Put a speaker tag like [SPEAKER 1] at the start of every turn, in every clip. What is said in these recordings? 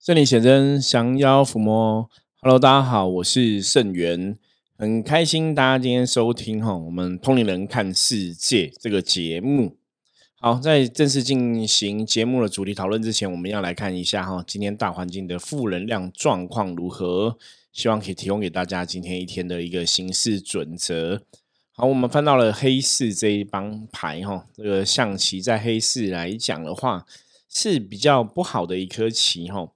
[SPEAKER 1] 圣理显真，降妖伏魔。Hello，大家好，我是圣元，很开心大家今天收听哈，我们通灵人看世界这个节目。好，在正式进行节目的主题讨论之前，我们要来看一下哈，今天大环境的负能量状况如何？希望可以提供给大家今天一天的一个行事准则。好，我们翻到了黑市这一帮牌哈，这个象棋在黑市来讲的话是比较不好的一颗棋哈。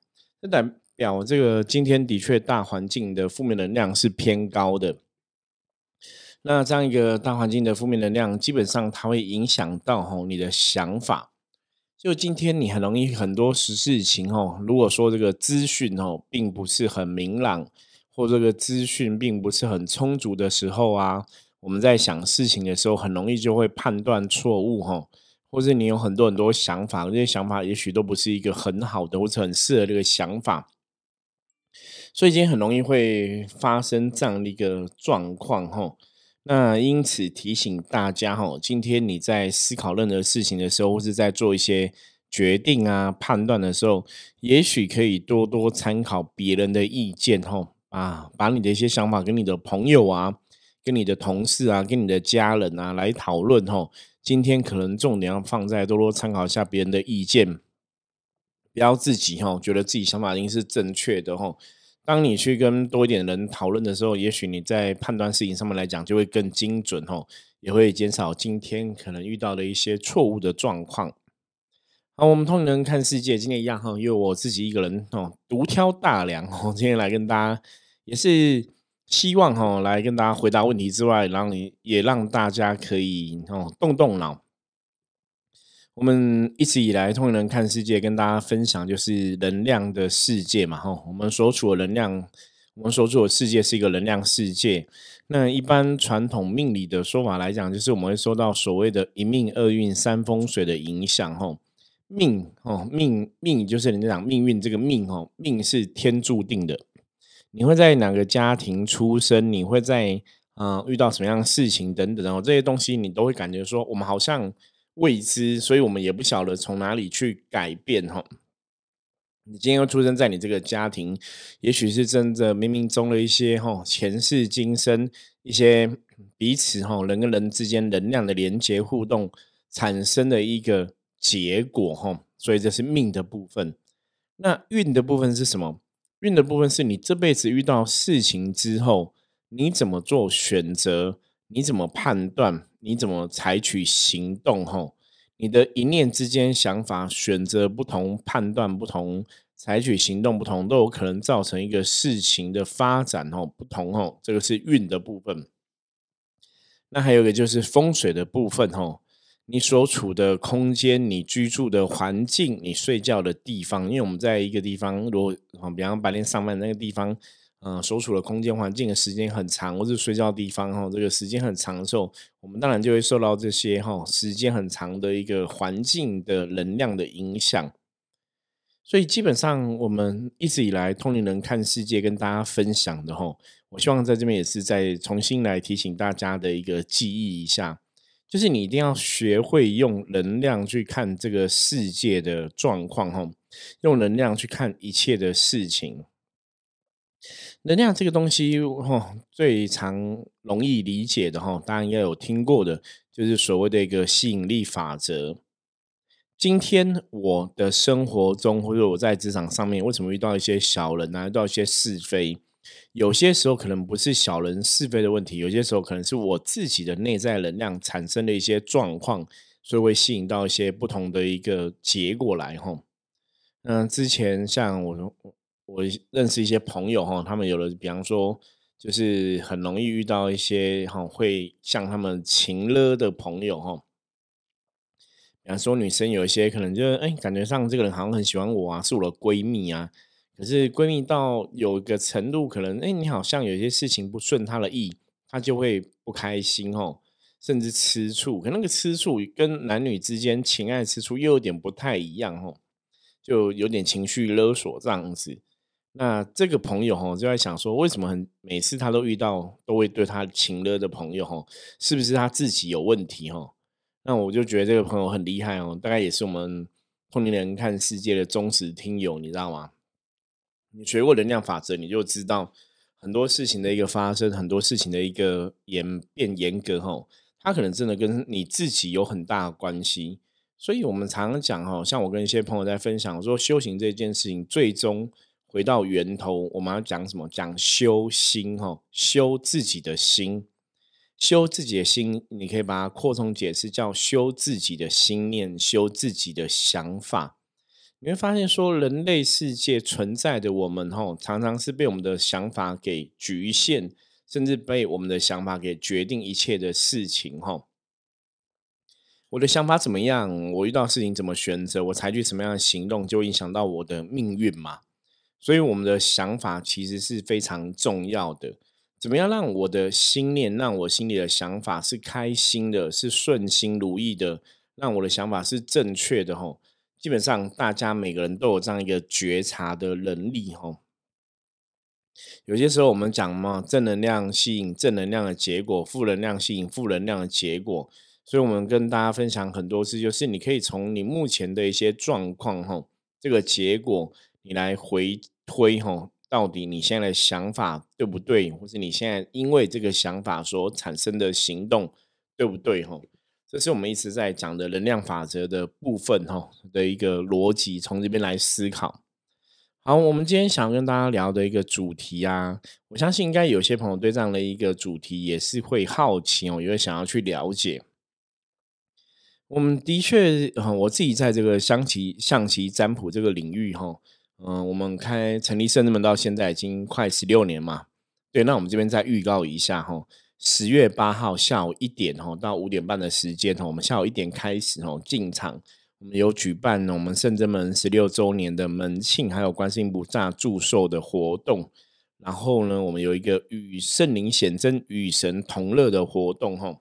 [SPEAKER 1] 这代表这个今天的确大环境的负面能量是偏高的。那这样一个大环境的负面能量，基本上它会影响到吼你的想法。就今天你很容易很多事事情吼，如果说这个资讯吼并不是很明朗，或这个资讯并不是很充足的时候啊，我们在想事情的时候，很容易就会判断错误吼。或者你有很多很多想法，这些想法也许都不是一个很好的或者很适合这个想法，所以今天很容易会发生这样的一个状况哈。那因此提醒大家哈，今天你在思考任何事情的时候，或是在做一些决定啊、判断的时候，也许可以多多参考别人的意见哈啊，把你的一些想法跟你的朋友啊、跟你的同事啊、跟你的家人啊来讨论哈。今天可能重点要放在多多参考一下别人的意见，不要自己哈觉得自己想法一定是正确的哈。当你去跟多一点人讨论的时候，也许你在判断事情上面来讲就会更精准哈，也会减少今天可能遇到的一些错误的状况。好，我们通人看世界，今天一样哈，因为我自己一个人哦，独挑大梁哦，今天来跟大家也是。希望哈来跟大家回答问题之外，让你也让大家可以哦动动脑。我们一直以来通人看世界，跟大家分享就是能量的世界嘛哈。我们所处的能量，我们所处的世界是一个能量世界。那一般传统命理的说法来讲，就是我们会受到所谓的一命二运三风水的影响哈。命哦命命就是人家讲命运这个命哦命是天注定的。你会在哪个家庭出生？你会在嗯遇到什么样的事情等等哦，这些东西你都会感觉说我们好像未知，所以我们也不晓得从哪里去改变哈。你今天又出生在你这个家庭，也许是真的冥冥中的一些哈前世今生一些彼此哈人跟人之间能量的连接互动产生的一个结果哈，所以这是命的部分。那运的部分是什么？运的部分是你这辈子遇到事情之后，你怎么做选择？你怎么判断？你怎么采取行动？吼，你的一念之间想法选择不同，判断不同，采取行动不同，都有可能造成一个事情的发展吼不同吼。这个是运的部分。那还有一个就是风水的部分吼。你所处的空间，你居住的环境，你睡觉的地方，因为我们在一个地方，如果，比方白天上班那个地方，嗯，所处的空间环境的时间很长，或者睡觉地方哈，这个时间很长的时候，我们当然就会受到这些哈时间很长的一个环境的能量的影响。所以基本上，我们一直以来通灵人看世界跟大家分享的哈，我希望在这边也是再重新来提醒大家的一个记忆一下。就是你一定要学会用能量去看这个世界的状况，哈，用能量去看一切的事情。能量这个东西，哈，最常容易理解的，哈，大家应该有听过的，就是所谓的一个吸引力法则。今天我的生活中，或者我在职场上面，为什么遇到一些小人啊，遇到一些是非？有些时候可能不是小人是非的问题，有些时候可能是我自己的内在能量产生的一些状况，所以会吸引到一些不同的一个结果来哈。嗯，之前像我我认识一些朋友哈，他们有的比方说就是很容易遇到一些哈会像他们情勒的朋友哈，比方说女生有一些可能就是哎感觉上这个人好像很喜欢我啊，是我的闺蜜啊。可是闺蜜到有一个程度，可能哎，你好像有些事情不顺她的意，她就会不开心哦，甚至吃醋。可那个吃醋跟男女之间情爱吃醋又有点不太一样哦，就有点情绪勒索这样子。那这个朋友哈就在想说，为什么很每次他都遇到都会对他情勒的朋友哈，是不是他自己有问题哈？那我就觉得这个朋友很厉害哦，大概也是我们通灵人看世界的忠实听友，你知道吗？你学过能量法则，你就知道很多事情的一个发生，很多事情的一个演变严格哈，它可能真的跟你自己有很大的关系。所以我们常常讲哈，像我跟一些朋友在分享说，修行这件事情，最终回到源头，我们要讲什么？讲修心哈，修自己的心。修自己的心，你可以把它扩充解释，叫修自己的心念，修自己的想法。你会发现，说人类世界存在的我们，吼，常常是被我们的想法给局限，甚至被我们的想法给决定一切的事情，吼。我的想法怎么样，我遇到事情怎么选择，我采取什么样的行动，就影响到我的命运嘛。所以，我们的想法其实是非常重要的。怎么样让我的心念，让我心里的想法是开心的，是顺心如意的，让我的想法是正确的吼。基本上大家每个人都有这样一个觉察的能力哈。有些时候我们讲嘛，正能量吸引正能量的结果，负能量吸引负能量的结果。所以我们跟大家分享很多次，就是你可以从你目前的一些状况吼，这个结果你来回推吼。到底你现在的想法对不对，或是你现在因为这个想法所产生的行动对不对？哈，这是我们一直在讲的能量法则的部分哈的一个逻辑，从这边来思考。好，我们今天想跟大家聊的一个主题啊，我相信应该有些朋友对这样的一个主题也是会好奇哦，也会想要去了解。我们的确，我自己在这个象棋、象棋占卜这个领域哈。嗯，我们开成立圣智门到现在已经快十六年嘛。对，那我们这边再预告一下哈，十月八号下午一点哈到五点半的时间哈，我们下午一点开始哈进场，我们有举办我们圣智门十六周年的门庆，还有观世音菩萨祝寿的活动。然后呢，我们有一个与圣灵显真、与神同乐的活动哈，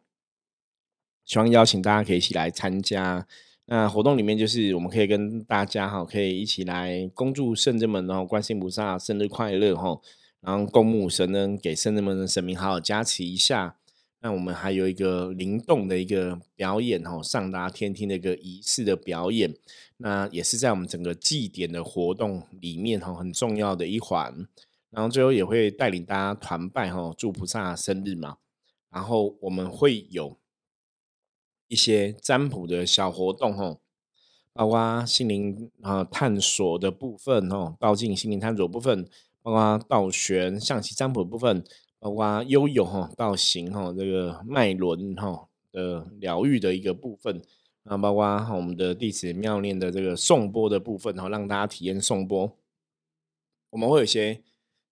[SPEAKER 1] 希望邀请大家可以一起来参加。那活动里面就是我们可以跟大家哈，可以一起来恭祝圣人们，然后观世菩萨生日快乐哈，然后供母神呢给圣人们的神明好好加持一下。那我们还有一个灵动的一个表演哈，上达天听的一个仪式的表演，那也是在我们整个祭典的活动里面哈很重要的一环。然后最后也会带领大家团拜哈，祝菩萨生日嘛。然后我们会有。一些占卜的小活动哈，包括心灵啊探索的部分哦，道境心灵探索部分，包括道玄象棋占卜部分，包括悠悠哈道行哈这个脉轮哈的疗愈的一个部分，那，包括我们的弟子妙念的这个颂钵的部分哈，让大家体验颂钵。我们会有一些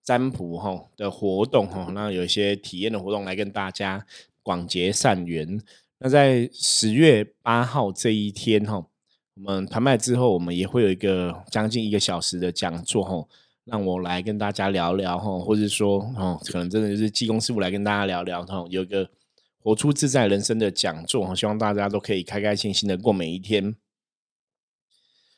[SPEAKER 1] 占卜哈的活动哈，那有一些体验的活动来跟大家广结善缘。那在十月八号这一天哈，我们团拜之后，我们也会有一个将近一个小时的讲座哈，让我来跟大家聊聊哈，或者说哦，可能真的就是技工师傅来跟大家聊聊哈，有一个活出自在人生的讲座，希望大家都可以开开心心的过每一天。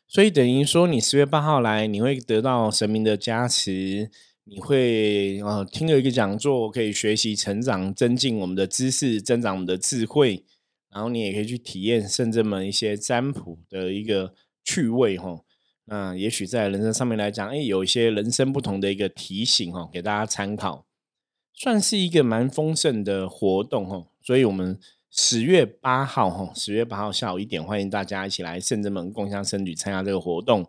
[SPEAKER 1] 所以等于说，你十月八号来，你会得到神明的加持。你会呃听了一个讲座，可以学习成长，增进我们的知识，增长我们的智慧。然后你也可以去体验圣者们一些占卜的一个趣味哈。嗯也许在人生上面来讲，哎，有一些人生不同的一个提醒哈，给大家参考，算是一个蛮丰盛的活动哈。所以，我们十月八号哈，十月八号下午一点，欢迎大家一起来圣者们共享圣旅参加这个活动。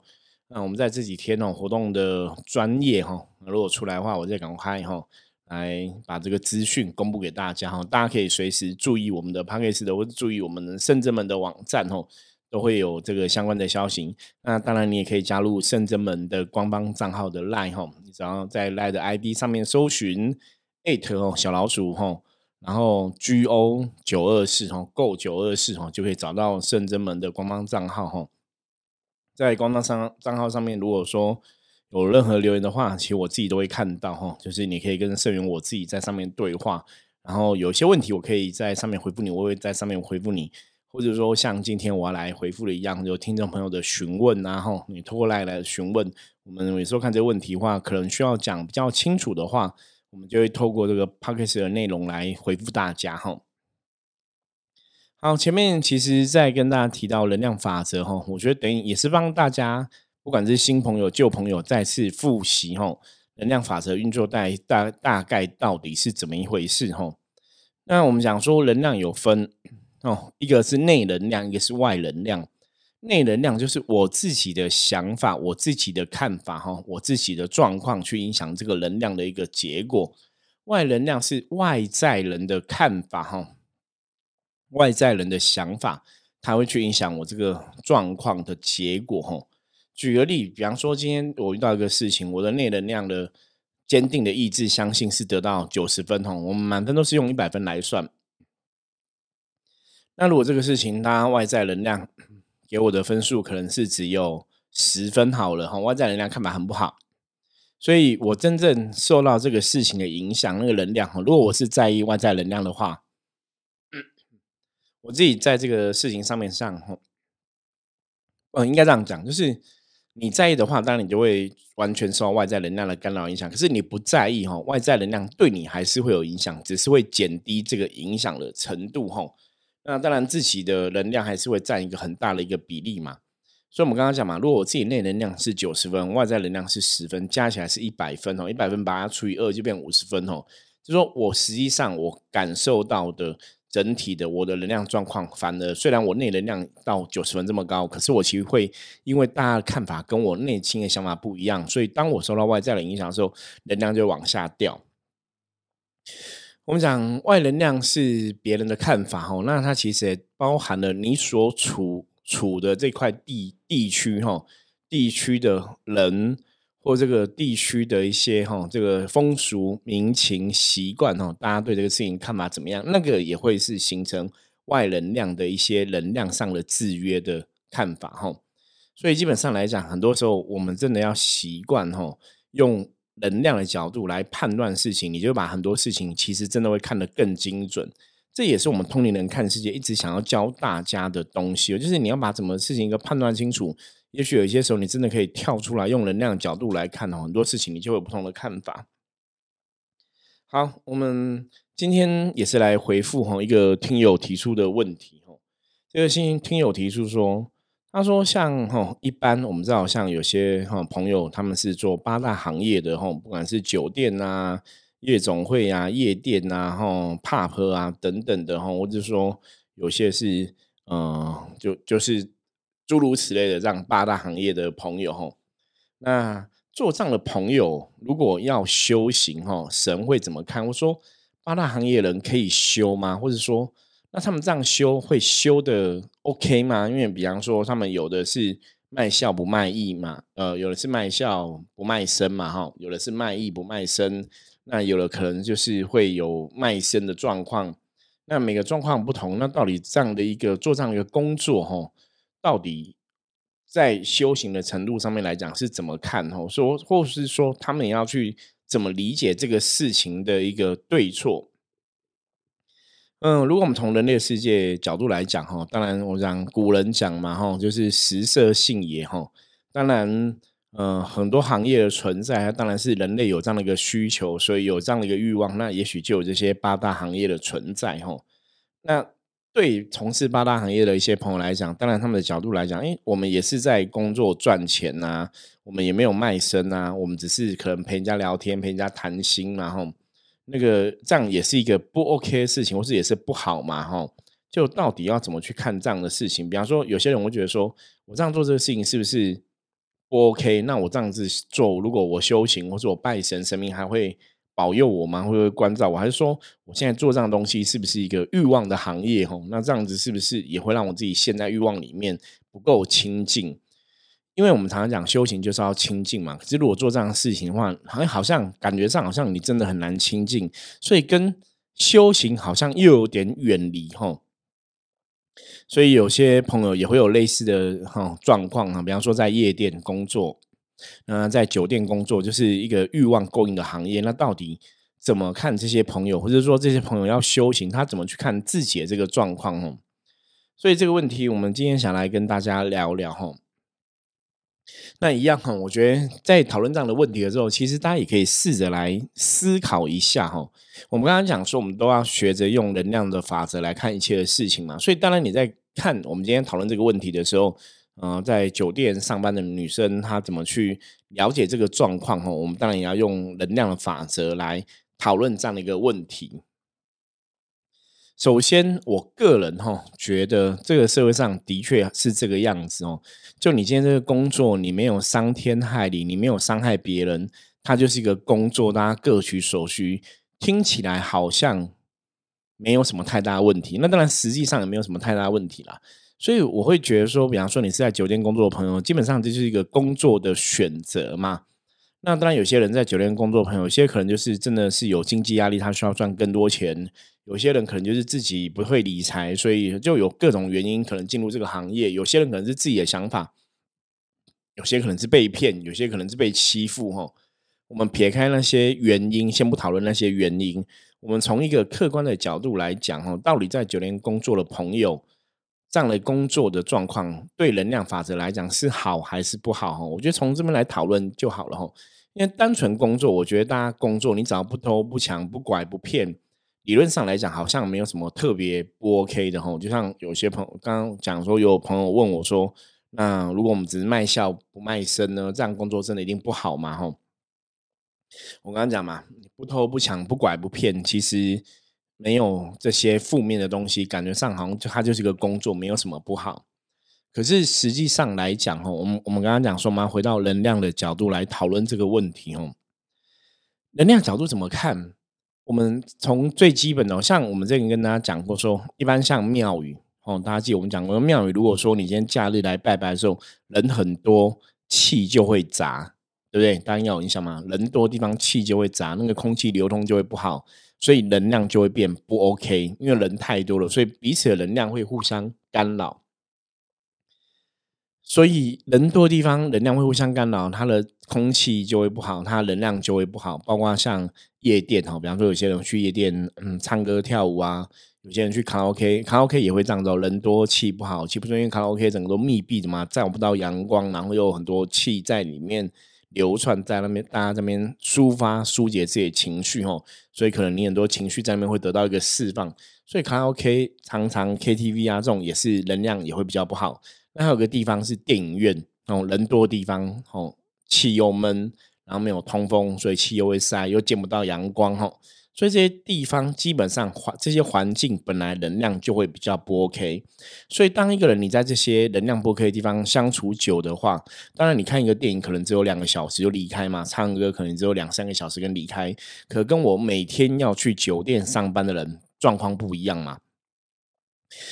[SPEAKER 1] 那我们在这几天哦，活动的专业哈，如果出来的话，我再赶快哈来把这个资讯公布给大家哈，大家可以随时注意我们的 p a c k a g e 的，或者注意我们的圣真门的网站哦，都会有这个相关的消息。那当然，你也可以加入圣真门的官方账号的 Line 哈，你只要在 Line 的 ID 上面搜寻 eight 哦小老鼠哈，然后 Go 九二四哈 Go 九二四哈，就可以找到圣真门的官方账号哈。在官方账账号上面，如果说有任何留言的话，其实我自己都会看到哈。就是你可以跟盛元我自己在上面对话，然后有些问题我可以在上面回复你，我会在上面回复你，或者说像今天我要来回复的一样，有听众朋友的询问，然后你拖过来来询问，我们有时候看这个问题的话，可能需要讲比较清楚的话，我们就会透过这个 p o c k e t 的内容来回复大家哈。好，前面其实在跟大家提到能量法则哈，我觉得等于也是帮大家不管是新朋友、旧朋友，再次复习哈，能量法则运作大大大概到底是怎么一回事哈？那我们讲说，能量有分哦，一个是内能量，一个是外能量。内能量就是我自己的想法、我自己的看法哈，我自己的状况去影响这个能量的一个结果。外能量是外在人的看法哈，外在人的想法，它会去影响我这个状况的结果哈。举个例，比方说今天我遇到一个事情，我的内能量的坚定的意志相信是得到九十分哈，我们满分都是用一百分来算。那如果这个事情它外在能量，给我的分数可能是只有十分好了哈，外在能量看法很不好，所以我真正受到这个事情的影响，那个能量哈，如果我是在意外在能量的话，我自己在这个事情上面上哈，嗯，应该这样讲，就是你在意的话，当然你就会完全受到外在能量的干扰影响，可是你不在意哈，外在能量对你还是会有影响，只是会减低这个影响的程度哈。那当然，自己的能量还是会占一个很大的一个比例嘛。所以，我们刚刚讲嘛，如果我自己内能量是九十分，外在能量是十分，加起来是一百分哦。一百分把它除以二，就变五十分哦。就说我实际上我感受到的整体的我的能量状况，反而虽然我内能量到九十分这么高，可是我其实会因为大家的看法跟我内心的想法不一样，所以当我受到外在的影响的时候，能量就往下掉。我们讲外能量是别人的看法哈，那它其实也包含了你所处处的这块地地区哈，地区的人或这个地区的一些哈，这个风俗民情习惯哈，大家对这个事情看法怎么样？那个也会是形成外能量的一些能量上的制约的看法哈。所以基本上来讲，很多时候我们真的要习惯哈用。能量的角度来判断事情，你就把很多事情其实真的会看得更精准。这也是我们通灵人看世界一直想要教大家的东西，就是你要把什么事情一个判断清楚。也许有一些时候，你真的可以跳出来用能量角度来看哦，很多事情你就会有不同的看法。好，我们今天也是来回复哈一个听友提出的问题哦。这个新听友提出说。他说：“像哈，一般我们知道，像有些哈朋友，他们是做八大行业的哈，不管是酒店啊、夜总会啊、夜店啊、哈、pub 啊等等的哈，或者说有些是嗯，就就是诸如此类的这样八大行业的朋友哈。那做这样的朋友，如果要修行哈，神会怎么看？我说八大行业人可以修吗？或者说？”那他们这样修会修的 OK 吗？因为比方说，他们有的是卖笑不卖艺嘛，呃，有的是卖笑不卖身嘛，哈，有的是卖艺不卖身，那有的可能就是会有卖身的状况。那每个状况不同，那到底这样的一个做这样一个工作，哈，到底在修行的程度上面来讲是怎么看？哈，说或是说他们要去怎么理解这个事情的一个对错？嗯，如果我们从人类世界角度来讲，哈，当然我讲古人讲嘛，哈，就是食色性也，哈。当然，嗯，很多行业的存在，当然是人类有这样的一个需求，所以有这样的一个欲望，那也许就有这些八大行业的存在，哈。那对从事八大行业的一些朋友来讲，当然他们的角度来讲，哎，我们也是在工作赚钱呐，我们也没有卖身呐，我们只是可能陪人家聊天，陪人家谈心，然后。那个这样也是一个不 OK 的事情，或是也是不好嘛？哈，就到底要怎么去看这样的事情？比方说，有些人会觉得说，我这样做这个事情是不是不 OK？那我这样子做，如果我修行或者我拜神，神明还会保佑我吗？会不会关照我？还是说，我现在做这样东西是不是一个欲望的行业？哈，那这样子是不是也会让我自己陷在欲望里面，不够清净？因为我们常常讲修行就是要清净嘛，可是如果做这样的事情的话，好像好像感觉上好像你真的很难清净，所以跟修行好像又有点远离哈。所以有些朋友也会有类似的哈状况啊，比方说在夜店工作，那在酒店工作，就是一个欲望勾引的行业。那到底怎么看这些朋友，或者说这些朋友要修行，他怎么去看自己的这个状况哦？所以这个问题，我们今天想来跟大家聊聊哈。那一样哈，我觉得在讨论这样的问题的时候，其实大家也可以试着来思考一下哈。我们刚刚讲说，我们都要学着用能量的法则来看一切的事情嘛。所以，当然你在看我们今天讨论这个问题的时候，呃，在酒店上班的女生，她怎么去了解这个状况？哈，我们当然也要用能量的法则来讨论这样的一个问题。首先，我个人哈觉得这个社会上的确是这个样子哦。就你今天这个工作，你没有伤天害理，你没有伤害别人，它就是一个工作，大家各取所需，听起来好像没有什么太大问题。那当然，实际上也没有什么太大问题啦。所以我会觉得说，比方说你是在酒店工作的朋友，基本上这就是一个工作的选择嘛。那当然，有些人在酒店工作，朋友有些可能就是真的是有经济压力，他需要赚更多钱；有些人可能就是自己不会理财，所以就有各种原因可能进入这个行业。有些人可能是自己的想法，有些可能是被骗，有些可能是被欺负。哈，我们撇开那些原因，先不讨论那些原因，我们从一个客观的角度来讲，哈，到底在酒店工作的朋友这样的工作的状况，对能量法则来讲是好还是不好？哈，我觉得从这边来讨论就好了。哈。因为单纯工作，我觉得大家工作，你只要不偷不抢不拐不骗，理论上来讲，好像没有什么特别不 OK 的哈。就像有些朋友刚刚讲说，有朋友问我说：“那如果我们只是卖笑不卖身呢？这样工作真的一定不好吗？”哈，我刚刚讲嘛，不偷不抢不拐不骗，其实没有这些负面的东西，感觉上好像就它就是个工作，没有什么不好。可是实际上来讲，哦，我们我们刚刚讲说，我们回到能量的角度来讨论这个问题，哦，能量角度怎么看？我们从最基本的，像我们之前跟大家讲过，说一般像庙宇，哦，大家记得我们讲过，庙宇如果说你今天假日来拜拜的时候，人很多，气就会杂，对不对？当然要有影响嘛，人多地方气就会杂，那个空气流通就会不好，所以能量就会变不 OK，因为人太多了，所以彼此的能量会互相干扰。所以人多的地方，能量会互相干扰，它的空气就会不好，它能量就会不好。包括像夜店哈，比方说有些人去夜店，嗯，唱歌跳舞啊，有些人去卡拉 OK，卡拉 OK 也会这样子，人多气不好，气不顺，因为卡拉 OK 整个都密闭的嘛，照不到阳光，然后又有很多气在里面流窜，在那边大家这边抒发疏解自己的情绪吼，所以可能你很多情绪在那边会得到一个释放，所以卡拉 OK 常常 KTV 啊这种也是能量也会比较不好。那还有个地方是电影院，哦，人多的地方，哦，气又闷，然后没有通风，所以气又会塞，又见不到阳光，哈，所以这些地方基本上环这些环境本来能量就会比较不 OK，所以当一个人你在这些能量不 OK 的地方相处久的话，当然你看一个电影可能只有两个小时就离开嘛，唱歌可能只有两三个小时跟离开，可跟我每天要去酒店上班的人状况不一样嘛。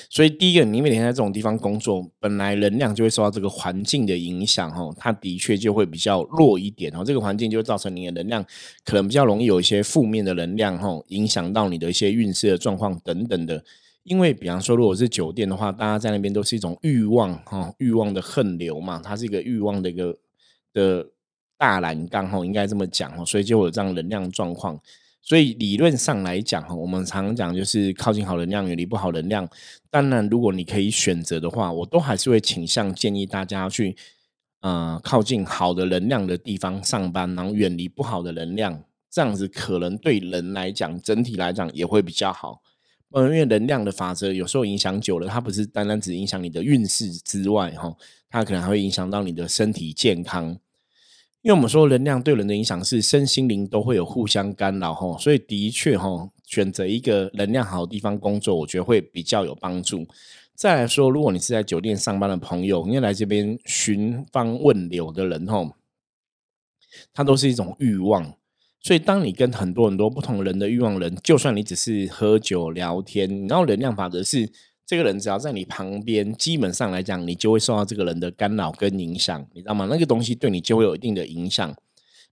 [SPEAKER 1] 所以，第一个，你每天在这种地方工作，本来能量就会受到这个环境的影响，哈，它的确就会比较弱一点，哦，这个环境就会造成你的能量可能比较容易有一些负面的能量，吼，影响到你的一些运势的状况等等的。因为，比方说，如果是酒店的话，大家在那边都是一种欲望，哈，欲望的横流嘛，它是一个欲望的一个的大栏杆，哈，应该这么讲，哈，所以就有这样能量状况。所以理论上来讲，我们常讲就是靠近好能量，远离不好能量。当然，如果你可以选择的话，我都还是会倾向建议大家去，呃，靠近好的能量的地方上班，然后远离不好的能量，这样子可能对人来讲，整体来讲也会比较好。嗯，因为能量的法则有时候影响久了，它不是单单只影响你的运势之外，哈，它可能还会影响到你的身体健康。因为我们说能量对人的影响是身心灵都会有互相干扰哈，所以的确哈，选择一个能量好的地方工作，我觉得会比较有帮助。再来说，如果你是在酒店上班的朋友，因为来这边寻芳问柳的人哈，他都是一种欲望，所以当你跟很多很多不同人的欲望人，就算你只是喝酒聊天，然后能量法则是。这个人只要在你旁边，基本上来讲，你就会受到这个人的干扰跟影响，你知道吗？那个东西对你就会有一定的影响。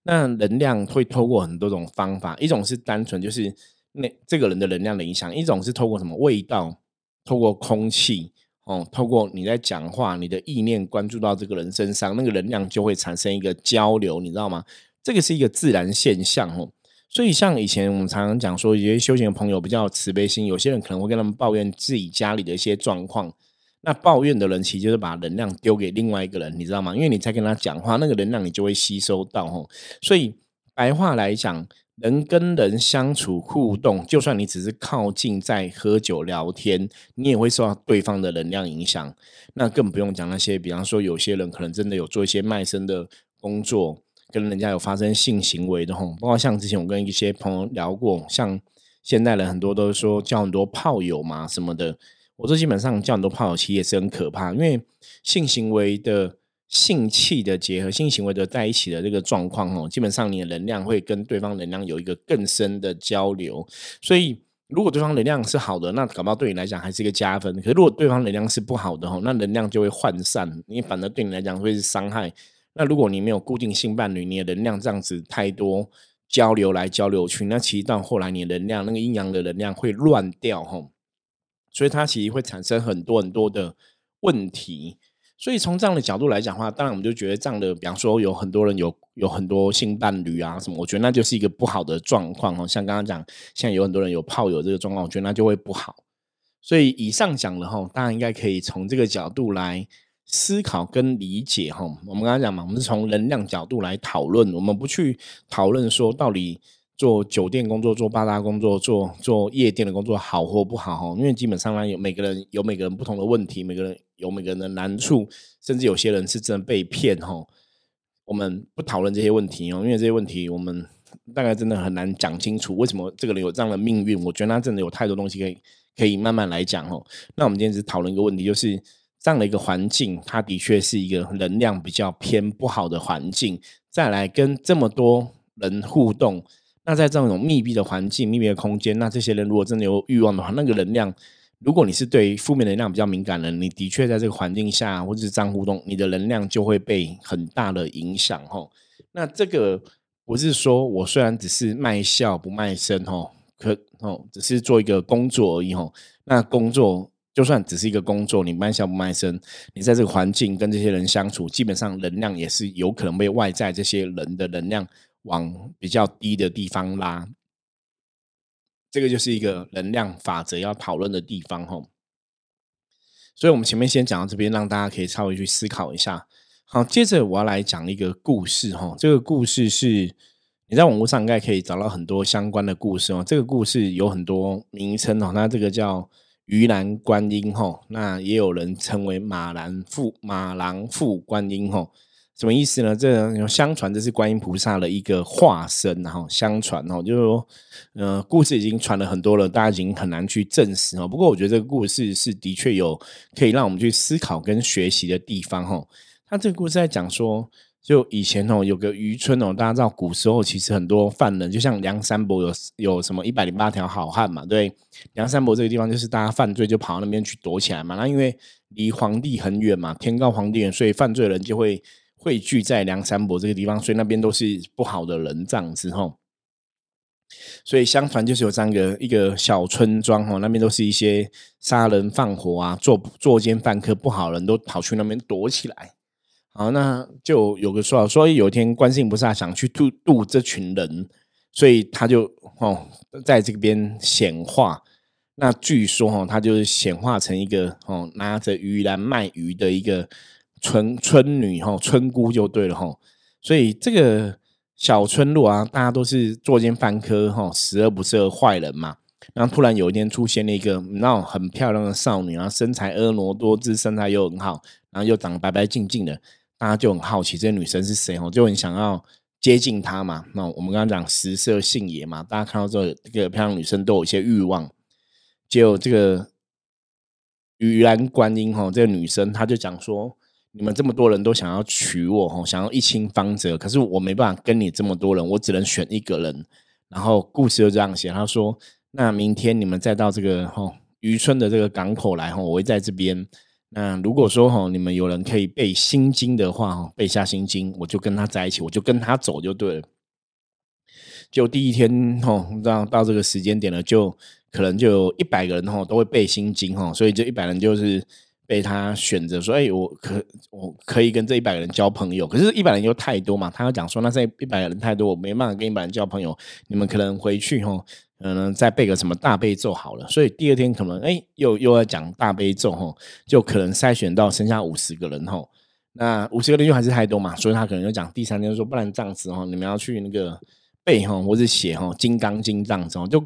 [SPEAKER 1] 那能量会透过很多种方法，一种是单纯就是那这个人的能量的影响，一种是透过什么味道，透过空气，哦，透过你在讲话，你的意念关注到这个人身上，那个能量就会产生一个交流，你知道吗？这个是一个自然现象，哦。所以，像以前我们常常讲说，有些修行的朋友比较有慈悲心，有些人可能会跟他们抱怨自己家里的一些状况。那抱怨的人其实就是把能量丢给另外一个人，你知道吗？因为你在跟他讲话，那个能量你就会吸收到。吼，所以白话来讲，人跟人相处互动，就算你只是靠近在喝酒聊天，你也会受到对方的能量影响。那更不用讲那些，比方说有些人可能真的有做一些卖身的工作，跟人家有发生性行为的吼。包括像之前我跟一些朋友聊过，像现代人很多都是说交很多炮友嘛什么的。我说基本上交很多炮友其实也是很可怕，因为性行为的。性气的结合，性行为的在一起的这个状况哦，基本上你的能量会跟对方能量有一个更深的交流。所以，如果对方能量是好的，那搞不好对你来讲还是一个加分。可是，如果对方能量是不好的，那能量就会涣散，你反而对你来讲会是伤害。那如果你没有固定性伴侣，你的能量这样子太多交流来交流去，那其实到后来你的能量那个阴阳的能量会乱掉哈，所以它其实会产生很多很多的问题。所以从这样的角度来讲的话，当然我们就觉得这样的，比方说有很多人有有很多性伴侣啊什么，我觉得那就是一个不好的状况哦。像刚刚讲，现在有很多人有炮友这个状况，我觉得那就会不好。所以以上讲了哈，大家应该可以从这个角度来思考跟理解哈。我们刚才讲嘛，我们是从能量角度来讨论，我们不去讨论说到底做酒店工作、做八大工作、做做夜店的工作好或不好哈。因为基本上呢，有每个人有每个人不同的问题，每个人。有每个人的难处，甚至有些人是真的被骗哈。我们不讨论这些问题哦，因为这些问题我们大概真的很难讲清楚。为什么这个人有这样的命运？我觉得他真的有太多东西可以可以慢慢来讲哦。那我们今天只讨论一个问题，就是这样的一个环境，它的确是一个能量比较偏不好的环境。再来跟这么多人互动，那在这种密闭的环境、密闭的空间，那这些人如果真的有欲望的话，那个能量。如果你是对负面能量比较敏感的，你的确在这个环境下或者是这样互动，你的能量就会被很大的影响吼。那这个不是说我虽然只是卖笑不卖身吼，可哦只是做一个工作而已吼。那工作就算只是一个工作，你卖笑不卖身，你在这个环境跟这些人相处，基本上能量也是有可能被外在这些人的能量往比较低的地方拉。这个就是一个能量法则要讨论的地方吼，所以我们前面先讲到这边，让大家可以稍微去思考一下。好，接着我要来讲一个故事哈。这个故事是你在网络上应该可以找到很多相关的故事哦。这个故事有很多名称哦，那这个叫鱼兰观音吼，那也有人称为马兰富马郎富观音吼。什么意思呢？这相传这是观音菩萨的一个化身，然后相传哦，就是说，呃，故事已经传了很多了，大家已经很难去证实哦。不过我觉得这个故事是的确有可以让我们去思考跟学习的地方哈。他这个故事在讲说，就以前哦有个渔村哦，大家知道古时候其实很多犯人，就像梁山伯有有什么一百零八条好汉嘛，对，梁山伯这个地方就是大家犯罪就跑到那边去躲起来嘛。那因为离皇帝很远嘛，天高皇帝远，所以犯罪人就会。汇聚在梁山伯这个地方，所以那边都是不好的人这样之后，所以相传就是有这样一个一个小村庄哦，那边都是一些杀人放火啊、作作奸犯科不好人都跑去那边躲起来。好，那就有个说法，说有一天观世音菩萨想去度度这群人，所以他就哦在这边显化。那据说哈，他就是显化成一个哦拿着鱼篮卖鱼的一个。村村女哈，村姑就对了哈，所以这个小村落啊，大家都是作奸犯科哈，十恶不赦坏人嘛。然后突然有一天出现了一个那种很漂亮的少女，然后身材婀娜多姿，身材又很好，然后又长得白白净净的，大家就很好奇这个女生是谁哦，就很想要接近她嘛。那我们刚刚讲食色性也嘛，大家看到这个漂亮女生都有一些欲望。结果这个雨兰观音哈，这个女生她就讲说。你们这么多人都想要娶我哈，想要一清方泽，可是我没办法跟你这么多人，我只能选一个人。然后故事就这样写，他说：“那明天你们再到这个哈渔村的这个港口来哈，我会在这边。那如果说哈你们有人可以背心经的话，背下心经，我就跟他在一起，我就跟他走就对了。就第一天哈，到到这个时间点了，就可能就一百个人哈都会背心经哈，所以这一百人就是。”被他选择说：“哎，我可我可以跟这一百个人交朋友，可是，一百人又太多嘛。他要讲说，那这一百个人太多，我没办法跟一百人交朋友。你们可能回去吼，可能再背个什么大悲咒好了。所以第二天可能，哎，又又要讲大悲咒吼，就可能筛选到剩下五十个人吼。那五十个人又还是太多嘛，所以他可能就讲第三天说，不然这样子吼，你们要去那个。”背吼或者写吼《金刚经》这样子，就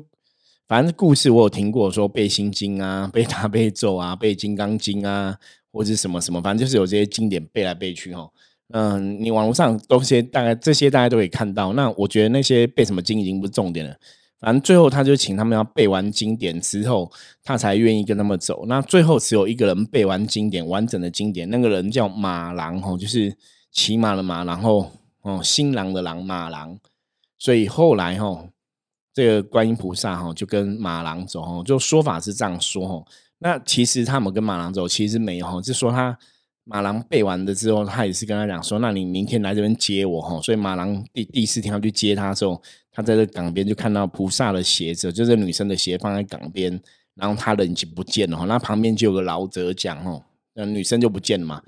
[SPEAKER 1] 反正故事我有听过，说背心经啊、背大悲咒啊、背《金刚经》啊，或者什么什么，反正就是有这些经典背来背去哈。嗯，你网络上都些大概这些大家都可以看到。那我觉得那些背什么经已经不是重点了。反正最后他就请他们要背完经典之后，他才愿意跟他们走。那最后只有一个人背完经典完整的经典，那个人叫马郎吼，就是骑马的马，然后哦新郎的郎马郎。所以后来吼，这个观音菩萨哈就跟马郎走，就说法是这样说吼。那其实他们跟马郎走，其实没有就，说他马郎背完了之后，他也是跟他讲说，那你明天来这边接我吼。所以马郎第第四天要去接他的时候。他在这港边就看到菩萨的鞋子，就是女生的鞋放在港边，然后他人已经不见了。那旁边就有个老者讲哦，那女生就不见了嘛。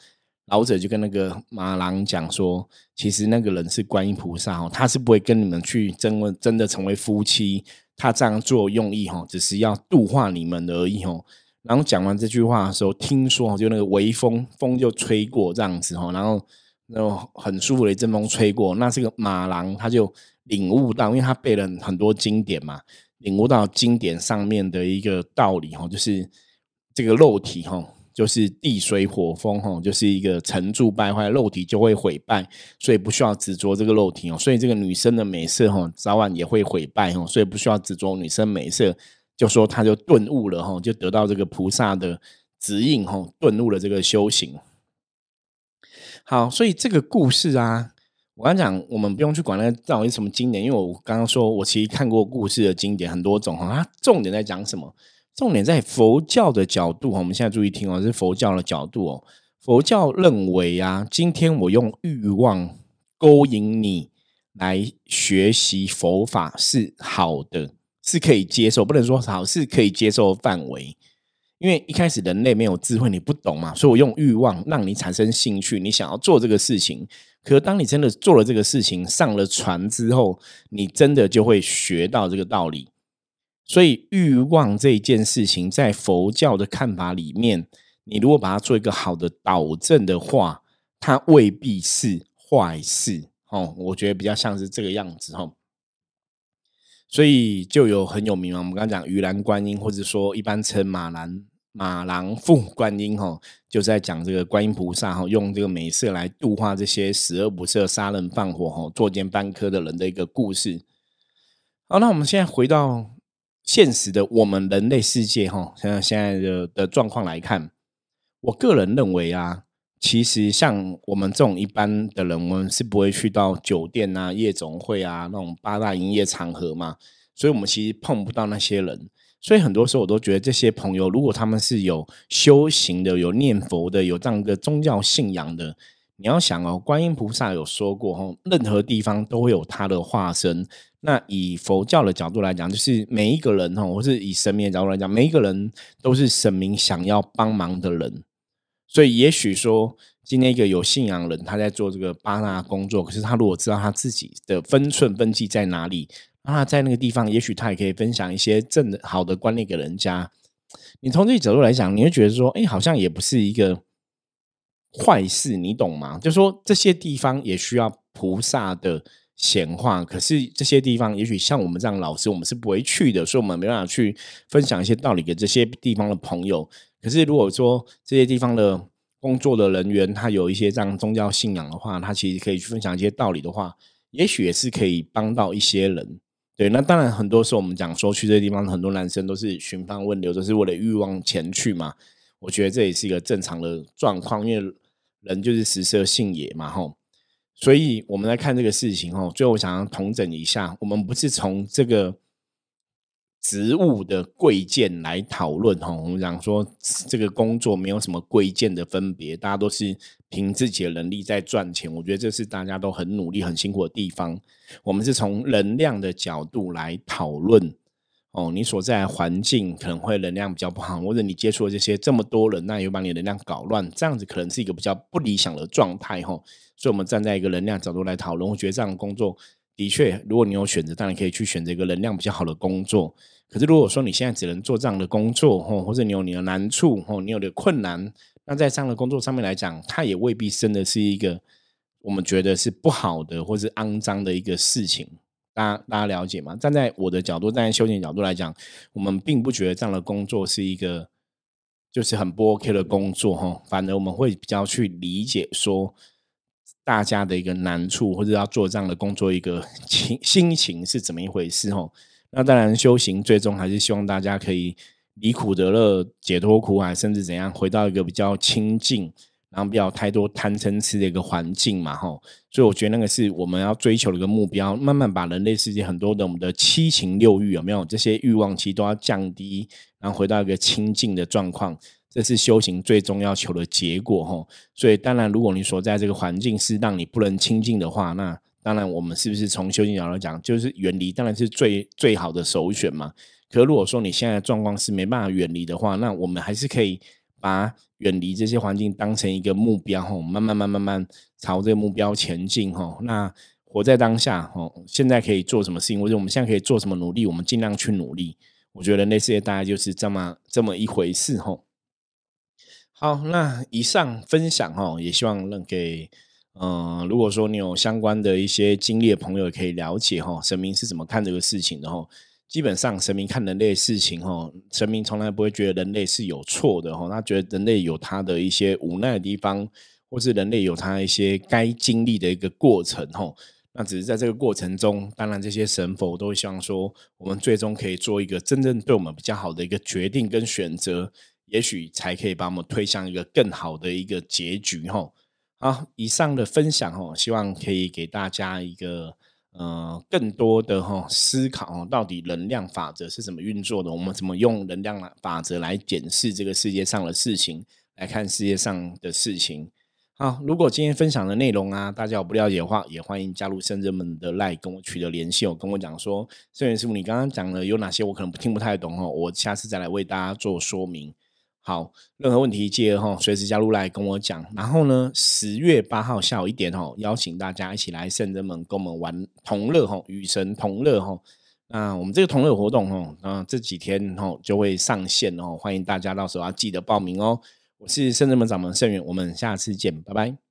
[SPEAKER 1] 老者就跟那个马郎讲说，其实那个人是观音菩萨哦，他是不会跟你们去真真的成为夫妻，他这样做用意哦，只是要度化你们而已哦。然后讲完这句话的时候，听说就那个微风风就吹过这样子哈，然后然后很舒服的一阵风吹过，那这个马郎他就。领悟到，因为他背了很多经典嘛，领悟到经典上面的一个道理哈，就是这个肉体哈，就是地水火风哈，就是一个成住败坏，肉体就会毁败，所以不需要执着这个肉体哦。所以这个女生的美色哈，早晚也会毁败哦，所以不需要执着女生美色。就说他就顿悟了哈，就得到这个菩萨的指引哈，顿悟了这个修行。好，所以这个故事啊。我刚讲，我们不用去管那个到底什么经典，因为我刚刚说，我其实看过故事的经典很多种哈。它重点在讲什么？重点在佛教的角度。我们现在注意听哦，是佛教的角度哦。佛教认为啊，今天我用欲望勾引你来学习佛法是好的，是可以接受，不能说好是可以接受范围。因为一开始人类没有智慧，你不懂嘛，所以我用欲望让你产生兴趣，你想要做这个事情。可当你真的做了这个事情，上了船之后，你真的就会学到这个道理。所以欲望这件事情，在佛教的看法里面，你如果把它做一个好的导正的话，它未必是坏事。哦，我觉得比较像是这个样子。哦，所以就有很有名嘛，我们刚刚讲鱼兰观音，或者说一般称马兰。马郎父观音哈，就在讲这个观音菩萨哈，用这个美色来度化这些十恶不赦、杀人放火哈、作奸犯科的人的一个故事。好，那我们现在回到现实的我们人类世界哈，现在现在的的状况来看，我个人认为啊，其实像我们这种一般的人，我们是不会去到酒店啊、夜总会啊那种八大营业场合嘛，所以我们其实碰不到那些人。所以很多时候我都觉得这些朋友，如果他们是有修行的、有念佛的、有这样一个宗教信仰的，你要想哦，观音菩萨有说过哦，任何地方都会有他的化身。那以佛教的角度来讲，就是每一个人哦，或是以神明的角度来讲，每一个人都是神明想要帮忙的人。所以也许说，今天一个有信仰人，他在做这个巴纳工作，可是他如果知道他自己的分寸分际在哪里。那在那个地方，也许他也可以分享一些正好的观念给人家。你从这个角度来讲，你会觉得说，哎，好像也不是一个坏事，你懂吗？就说这些地方也需要菩萨的显化，可是这些地方，也许像我们这样老师，我们是不会去的，所以我们没办法去分享一些道理给这些地方的朋友。可是如果说这些地方的工作的人员，他有一些这样宗教信仰的话，他其实可以去分享一些道理的话，也许也是可以帮到一些人。对，那当然，很多时候我们讲说去这些地方，很多男生都是寻芳问柳，都是为了欲望前去嘛。我觉得这也是一个正常的状况，因为人就是食色性也嘛，吼。所以我们来看这个事情，吼，最后想要统整一下，我们不是从这个。职务的贵贱来讨论吼，我们讲说这个工作没有什么贵贱的分别，大家都是凭自己的能力在赚钱。我觉得这是大家都很努力、很辛苦的地方。我们是从能量的角度来讨论哦，你所在的环境可能会能量比较不好，或者你接触的这些这么多人，那又把你能量搞乱，这样子可能是一个比较不理想的状态哈。所以，我们站在一个能量角度来讨论，我觉得这样的工作的确，如果你有选择，当然可以去选择一个能量比较好的工作。可是，如果说你现在只能做这样的工作，吼，或者你有你的难处，吼，你有的困难，那在这样的工作上面来讲，它也未必真的是一个我们觉得是不好的或是肮脏的一个事情。大家大家了解吗？站在我的角度，站在修行角度来讲，我们并不觉得这样的工作是一个就是很不 OK 的工作哈，反而我们会比较去理解说大家的一个难处，或者要做这样的工作一个情心情是怎么一回事哈。那当然，修行最终还是希望大家可以离苦得乐，解脱苦海，甚至怎样回到一个比较清净。然后不要太多贪嗔痴的一个环境嘛，吼，所以我觉得那个是我们要追求的一个目标，慢慢把人类世界很多的我们的七情六欲有没有这些欲望其实都要降低，然后回到一个清净的状况，这是修行最终要求的结果，吼。所以当然，如果你所在这个环境是让你不能清净的话，那当然我们是不是从修行角度讲，就是远离当然是最最好的首选嘛。可如果说你现在的状况是没办法远离的话，那我们还是可以。把远离这些环境当成一个目标，吼，慢慢慢慢慢朝这个目标前进，吼。那活在当下，吼，现在可以做什么事情，或者我们现在可以做什么努力，我们尽量去努力。我觉得类似大概就是这么这么一回事，吼。好，那以上分享，吼，也希望能给，嗯，如果说你有相关的一些经历的朋友，可以了解，吼，神明是怎么看这个事情的，吼。基本上，神明看人类事情，哈，神明从来不会觉得人类是有错的，哈，他觉得人类有他的一些无奈的地方，或是人类有他一些该经历的一个过程，哈。那只是在这个过程中，当然这些神佛都会希望说，我们最终可以做一个真正对我们比较好的一个决定跟选择，也许才可以把我们推向一个更好的一个结局，哈。好，以上的分享，哈，希望可以给大家一个。呃，更多的哈思考，到底能量法则是怎么运作的？我们怎么用能量法则来检视这个世界上的事情，来看世界上的事情。好，如果今天分享的内容啊，大家有不了解的话，也欢迎加入圣人们的 line 跟我取得联系哦，跟我讲说，圣元师傅，你刚刚讲的有哪些我可能听不太懂哦，我下次再来为大家做说明。好，任何问题记得哈，随时加入来跟我讲。然后呢，十月八号下午一点哦，邀请大家一起来圣人门跟我们玩同乐哈，与神同乐哈。那我们这个同乐活动哈，那这几天哈就会上线哦，欢迎大家到时候要记得报名哦。我是圣人门掌门盛元，我们下次见，拜拜。